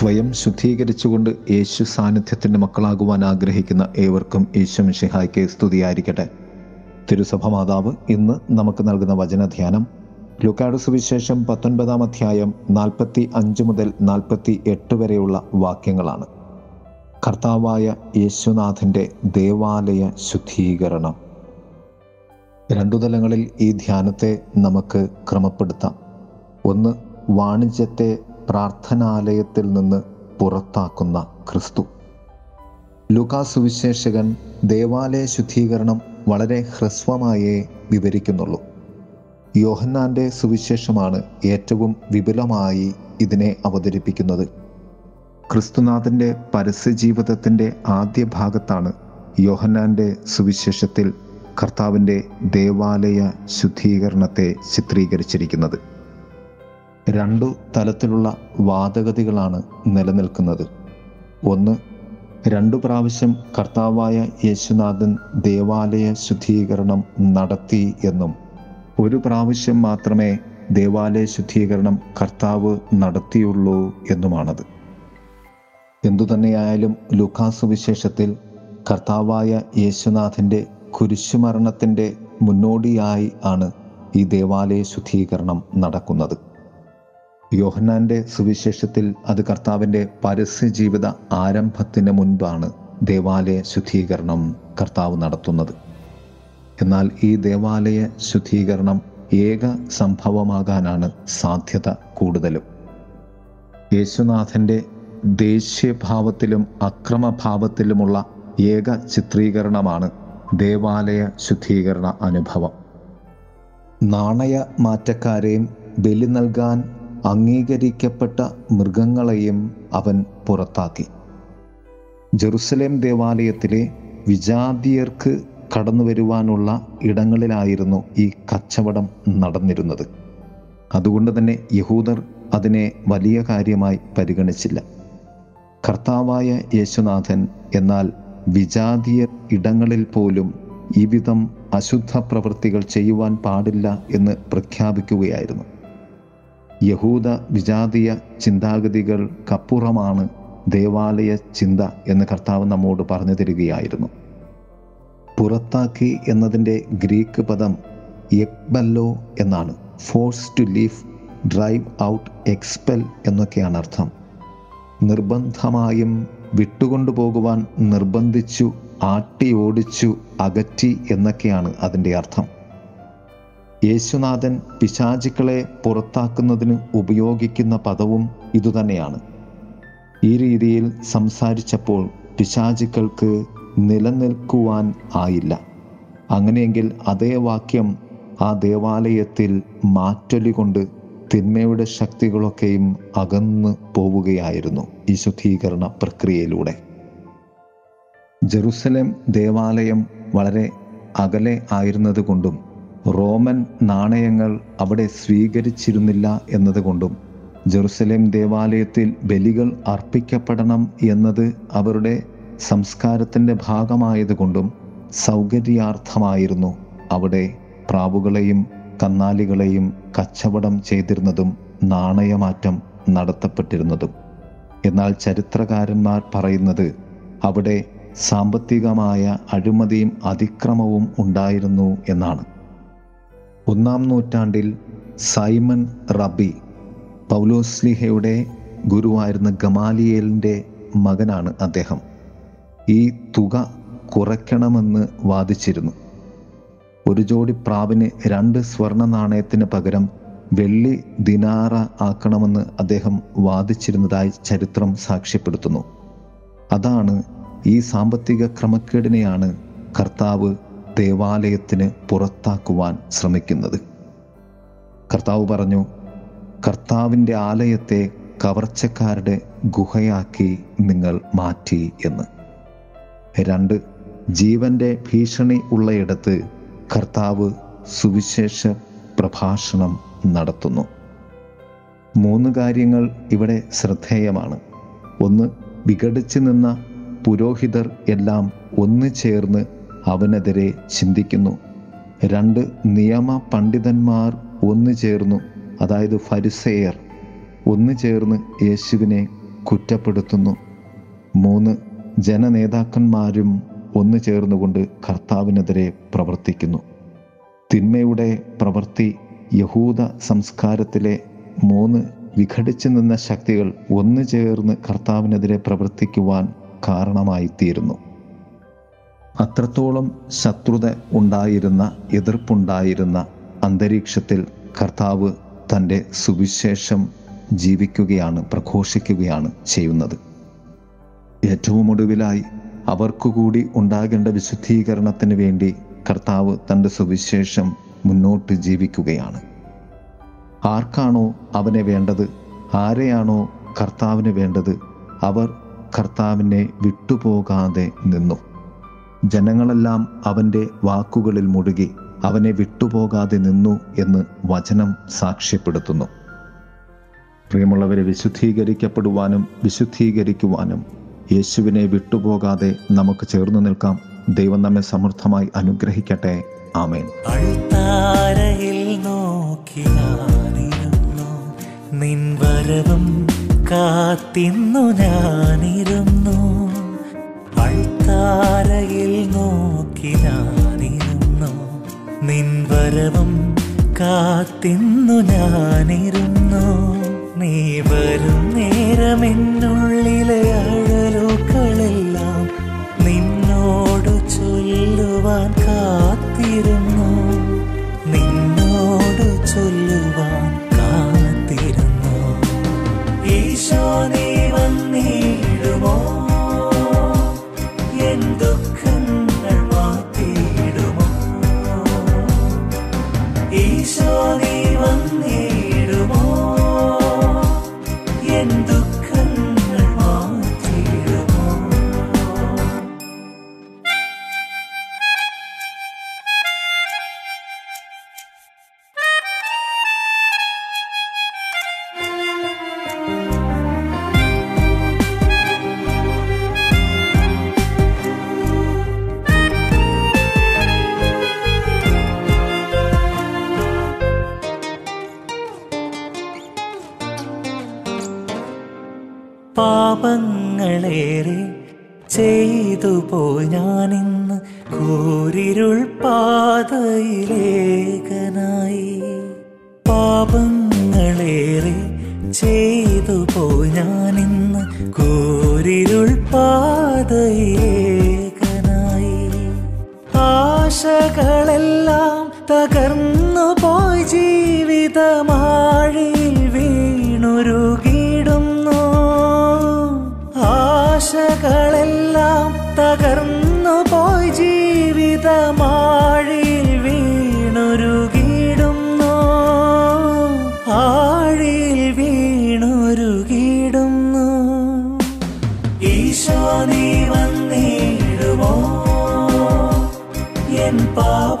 സ്വയം ശുദ്ധീകരിച്ചുകൊണ്ട് യേശു സാന്നിധ്യത്തിന്റെ മക്കളാകുവാൻ ആഗ്രഹിക്കുന്ന ഏവർക്കും യേശു മിഷിഹായ്ക്ക് സ്തുതിയായിരിക്കട്ടെ. തിരുസഭ മാതാവ് ഇന്ന് നമുക്ക് നൽകുന്ന വചനധ്യാനം ലുക്കാട് സുവിശേഷം പത്തൊൻപതാം അധ്യായം നാൽപ്പത്തി അഞ്ച് മുതൽ നാൽപ്പത്തി എട്ട് വരെയുള്ള വാക്യങ്ങളാണ്. കർത്താവായ യേശുനാഥന്റെ ദേവാലയ ശുദ്ധീകരണം. രണ്ടു തലങ്ങളിൽ ഈ ധ്യാനത്തെ നമുക്ക് ക്രമപ്പെടുത്താം. ഒന്ന് വാണിജ്യത്തെ പ്രാർത്ഥനാലയത്തിൽ നിന്ന് പുറത്താക്കുന്ന ക്രിസ്തു. ലുകാ സുവിശേഷകൻ ദേവാലയ ശുദ്ധീകരണം വളരെ ഹ്രസ്വമായേ വിവരിക്കുന്നുള്ളൂ. യോഹന്നാന്റെ സുവിശേഷമാണ് ഏറ്റവും വിപുലമായി ഇതിനെ അവതരിപ്പിക്കുന്നത്. ക്രിസ്തുനാഥന്റെ പരസ്യജീവിതത്തിന്റെ ആദ്യ ഭാഗത്താണ് യോഹന്നാന്റെ സുവിശേഷത്തിൽ കർത്താവിന്റെ ദേവാലയ ശുദ്ധീകരണത്തെ ചിത്രീകരിച്ചിരിക്കുന്നത്. രണ്ടു തലത്തിലുള്ള വാദഗതികളാണ് നിലനിൽക്കുന്നത്. ഒന്ന് രണ്ടു പ്രാവശ്യം കർത്താവായ യേശുനാഥൻ ദേവാലയ ശുദ്ധീകരണം നടത്തി എന്നും ഒരു പ്രാവശ്യം മാത്രമേ ദേവാലയ ശുദ്ധീകരണം കർത്താവ് നടത്തിയുള്ളൂ എന്നുമാണത്. എന്തുതന്നെയായാലും ലുക്കാസ് വിശേഷത്തിൽ കർത്താവായ യേശുനാഥന്റെ കുരിശുമരണത്തിന്റെ മുന്നോടിയായി ആണ് ഈ ദേവാലയ ശുദ്ധീകരണം നടക്കുന്നത്. യോഹന്നാന്റെ സുവിശേഷത്തിൽ അത് കർത്താവിന്റെ പരസ്യ ജീവിത ആരംഭത്തിന് മുൻപാണ് ദേവാലയ ശുദ്ധീകരണം കർത്താവ് നടത്തുന്നത്. എന്നാൽ ഈ ദേവാലയ ശുദ്ധീകരണം ഏക സംഭവമാകാനാണ് സാധ്യത കൂടുതലും. യേശുനാഥന്റെ ദേശീയഭാവത്തിലും അക്രമഭാവത്തിലുമുള്ള ഏക ചിത്രീകരണമാണ് ദേവാലയ ശുദ്ധീകരണ അനുഭവം. നാണയ മാറ്റക്കാരെയും ബലി നൽകാൻ അംഗീകരിക്കപ്പെട്ട മൃഗങ്ങളെയും അവൻ പുറത്താക്കി. ജെറുസലേം ദേവാലയത്തിലെ വിജാതിയർക്ക് കടന്നു വരുവാനുള്ള ഇടങ്ങളിലായിരുന്നു ഈ കച്ചവടം നടന്നിരുന്നത്. അതുകൊണ്ട് തന്നെ യഹൂദർ അതിനെ വലിയ കാര്യമായി പരിഗണിച്ചില്ല. കർത്താവായ യേശുനാഥൻ എന്നാൽ വിജാതീയ ഇടങ്ങളിൽ പോലും ഈ വിധം അശുദ്ധ പ്രവൃത്തികൾ ചെയ്യുവാൻ പാടില്ല എന്ന് പ്രഖ്യാപിക്കുകയായിരുന്നു. യഹൂദ വിജാതീയ ചിന്താഗതികൾക്കപ്പുറമാണ് ദേവാലയ ചിന്ത എന്ന് കർത്താവ് നമ്മോട് പറഞ്ഞു തരികയായിരുന്നു. പുറത്താക്കി എന്നതിന്റെ ഗ്രീക്ക് പദം എക്ബല്ലോ എന്നാണ്. Force to leave drive out expel എന്നൊക്കെയാണ് അർത്ഥം. നിർബന്ധമായും വിട്ടുകൊണ്ടുപോകുവാൻ നിർബന്ധിച്ചു ആട്ടി ഓടിച്ചു അകറ്റി എന്നൊക്കെയാണ് അതിന്റെ അർത്ഥം. യേശുനാഥൻ പിശാചുക്കളെ പുറത്താക്കുന്നതിന് ഉപയോഗിക്കുന്ന പദവും ഇതുതന്നെയാണ്. ഈ രീതിയിൽ സംസാരിച്ചപ്പോൾ പിശാചുക്കൾക്ക് നിലനിൽക്കുവാൻ ആയില്ല. അങ്ങനെയെങ്കിൽ അതേ വാക്യം ആ ദേവാലയത്തിൽ മാറ്റൊലികൊണ്ട് തിന്മയുടെ ശക്തികളൊക്കെയും അകന്നു പോവുകയായിരുന്നു ഈ ശുദ്ധീകരണ പ്രക്രിയയിലൂടെ. ജെറുസലേം ദേവാലയം വളരെ അകലെ ആയിരുന്നതുകൊണ്ടും റോമൻ നാണയങ്ങൾ അവിടെ സ്വീകരിച്ചിരുന്നില്ല എന്നതുകൊണ്ടും ജെറുസലേം ദേവാലയത്തിൽ ബലികൾ അർപ്പിക്കപ്പെടണം എന്നത് അവരുടെ സംസ്കാരത്തിന്റെ ഭാഗമായതുകൊണ്ടും സൗകര്യാർത്ഥമായിരുന്നു അവിടെ പ്രാവുകളെയും കന്നാലികളെയും കച്ചവടം ചെയ്തിരുന്നതും നാണയമാറ്റം നടത്തപ്പെട്ടിരുന്നതും. എന്നാൽ ചരിത്രകാരന്മാർ പറയുന്നത് അവിടെ സാമ്പത്തികമായ അഴിമതിയും അതിക്രമവും ഉണ്ടായിരുന്നു എന്നാണ്. ഒന്നാം നൂറ്റാണ്ടിൽ സൈമൺ റബി പൗലോസ്ലിഹയുടെ ഗുരുവായിരുന്ന ഗമാലിയേലിന്റെ മകനാണ് അദ്ദേഹം. ഈ തുക കുറയ്ക്കണമെന്ന് വാദിച്ചിരുന്നു. ഒരു ജോഡി പ്രാവിന് രണ്ട് സ്വർണ നാണയത്തിന് പകരം വെള്ളി ദിനാറ ആക്കണമെന്ന് അദ്ദേഹം വാദിച്ചിരുന്നതായി ചരിത്രം സാക്ഷ്യപ്പെടുത്തുന്നു. അതാണ് ഈ സാമ്പത്തിക ക്രമക്കേടിനെയാണ് കർത്താവ് ദേവാലയത്തിന് പുറത്താക്കുവാൻ ശ്രമിക്കുന്നത്. കർത്താവ് പറഞ്ഞു കർത്താവിന്റെ ആലയത്തെ കവർച്ചക്കാരുടെ ഗുഹയാക്കി നിങ്ങൾ മാറ്റി എന്ന്. രണ്ട് ജീവന്റെ ഭീഷണി ഉള്ളയിടത്ത് കർത്താവ് സുവിശേഷ പ്രഭാഷണം നടത്തുന്നു. മൂന്ന് കാര്യങ്ങൾ ഇവിടെ ശ്രദ്ധേയമാണ്. ഒന്ന് വിഘടിച്ചു നിന്ന പുരോഹിതർ എല്ലാം ഒന്നു ചേർന്ന് അവനെതിരെ ചിന്തിക്കുന്നു. രണ്ട് നിയമ പണ്ഡിതന്മാർ ഒന്നു ചേർന്നു അതായത് ഫരിസേയർ ഒന്നു ചേർന്ന് യേശുവിനെ കുറ്റപ്പെടുത്തുന്നു. മൂന്ന് ജനനേതാക്കന്മാരും ഒന്നു ചേർന്നുകൊണ്ട് കർത്താവിനെതിരെ പ്രവർത്തിക്കുന്നു. തിന്മയുടെ പ്രവൃത്തി യഹൂദ സംസ്കാരത്തിലെ മൂന്ന് വിഘടിച്ചു നിന്ന ശക്തികൾ ഒന്നു ചേർന്ന് കർത്താവിനെതിരെ പ്രവർത്തിക്കുവാൻ കാരണമായിത്തീരുന്നു. അത്രത്തോളം ശത്രുത ഉണ്ടായിരുന്ന എതിർപ്പുണ്ടായിരുന്ന അന്തരീക്ഷത്തിൽ കർത്താവ് തന്റെ സുവിശേഷം ജീവിക്കുകയാണ് പ്രഘോഷിക്കുകയാണ് ചെയ്യുന്നത്. ഏറ്റവും ഒടുവിലായി അവർക്കുകൂടി ഉണ്ടാകേണ്ട വിശുദ്ധീകരണത്തിന് വേണ്ടി കർത്താവ് തന്റെ സുവിശേഷം മുന്നോട്ട് ജീവിക്കുകയാണ്. ആർക്കാണോ അവനെ വേണ്ടത്? ആരെയാണോ കർത്താവിന് വേണ്ടത്? അവർ കർത്താവിനെ വിട്ടുപോകാതെ നിന്നു. ജനങ്ങളെല്ലാം അവന്റെ വാക്കുകളിൽ മുഴുകി അവനെ വിട്ടുപോകാതെ നിന്നു എന്ന് വചനം സാക്ഷ്യപ്പെടുത്തുന്നു. പ്രിയമുള്ളവരെ വിശുദ്ധീകരിക്കപ്പെടുവാനും വിശുദ്ധീകരിക്കുവാനും യേശുവിനെ വിട്ടുപോകാതെ നമുക്ക് ചേർന്ന് നിൽക്കാം. ദൈവം നമ്മെ സമൃദ്ധമായി അനുഗ്രഹിക്കട്ടെ. ആമേൻ. നിൻ വരവും കാത്തിന്നു ഞാനിരുന്നു. അൾത്താരയിൽ നോക്കി ഞാനിരുന്നു. നിൻ വരവും കാത്തിന്നു ഞാനിരുന്നു. നീ വരും നേരമെന്നുള്ളിലെ എൻ പാപങ്ങളേറെ ചെയ്തു പോയി ഞാനിന്ന് കൂരിരുൾ പാതയിലേകനായി. പാപങ്ങളേറെ ചെയ്തു പോയി ഞാനിന്ന് കൂരിരുൾ പാതയിലേകനായി. ആശകളെല്ലാം തകർന്നു പോയി ജീവിതമാഴിൽ വീണുരുകിടുന്നു ആശകളെല്ലാം തകർന്നു പോയി ജീവിതമാഴിയിൽ വീണുരുകിടുന്നു ആഴിയിൽ വീണുരുകിടുന്നു ഈശോ നീ വന്നിടുമോ? എൻ പാപങ്ങൾ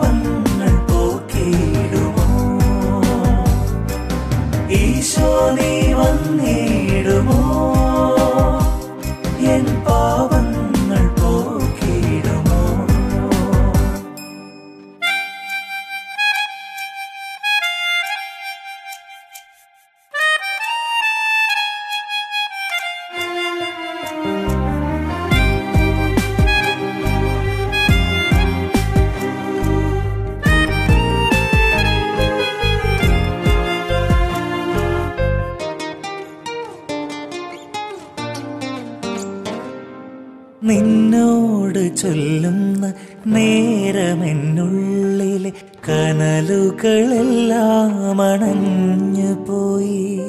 ചൊല്ലുന്ന നേരമെന്നുള്ളിലെ കനലുകളെല്ലാം അണഞ്ഞു പോയി.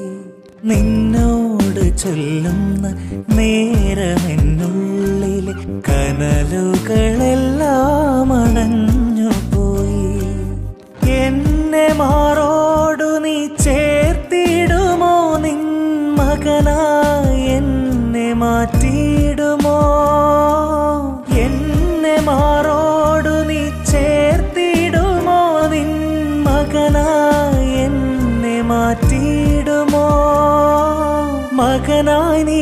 നിന്നോട് ചൊല്ലുന്ന നേരമെന്നുള്ളിലെ കനലുകളെല്ലാം അണഞ്ഞു പോയി. എന്നെ മാറോടു നീ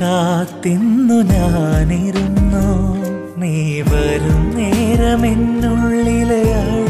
കാത്തിന്നു ഞാനിരുന്നു. നീ വരും നേരമെന്നുള്ളിലയാൾ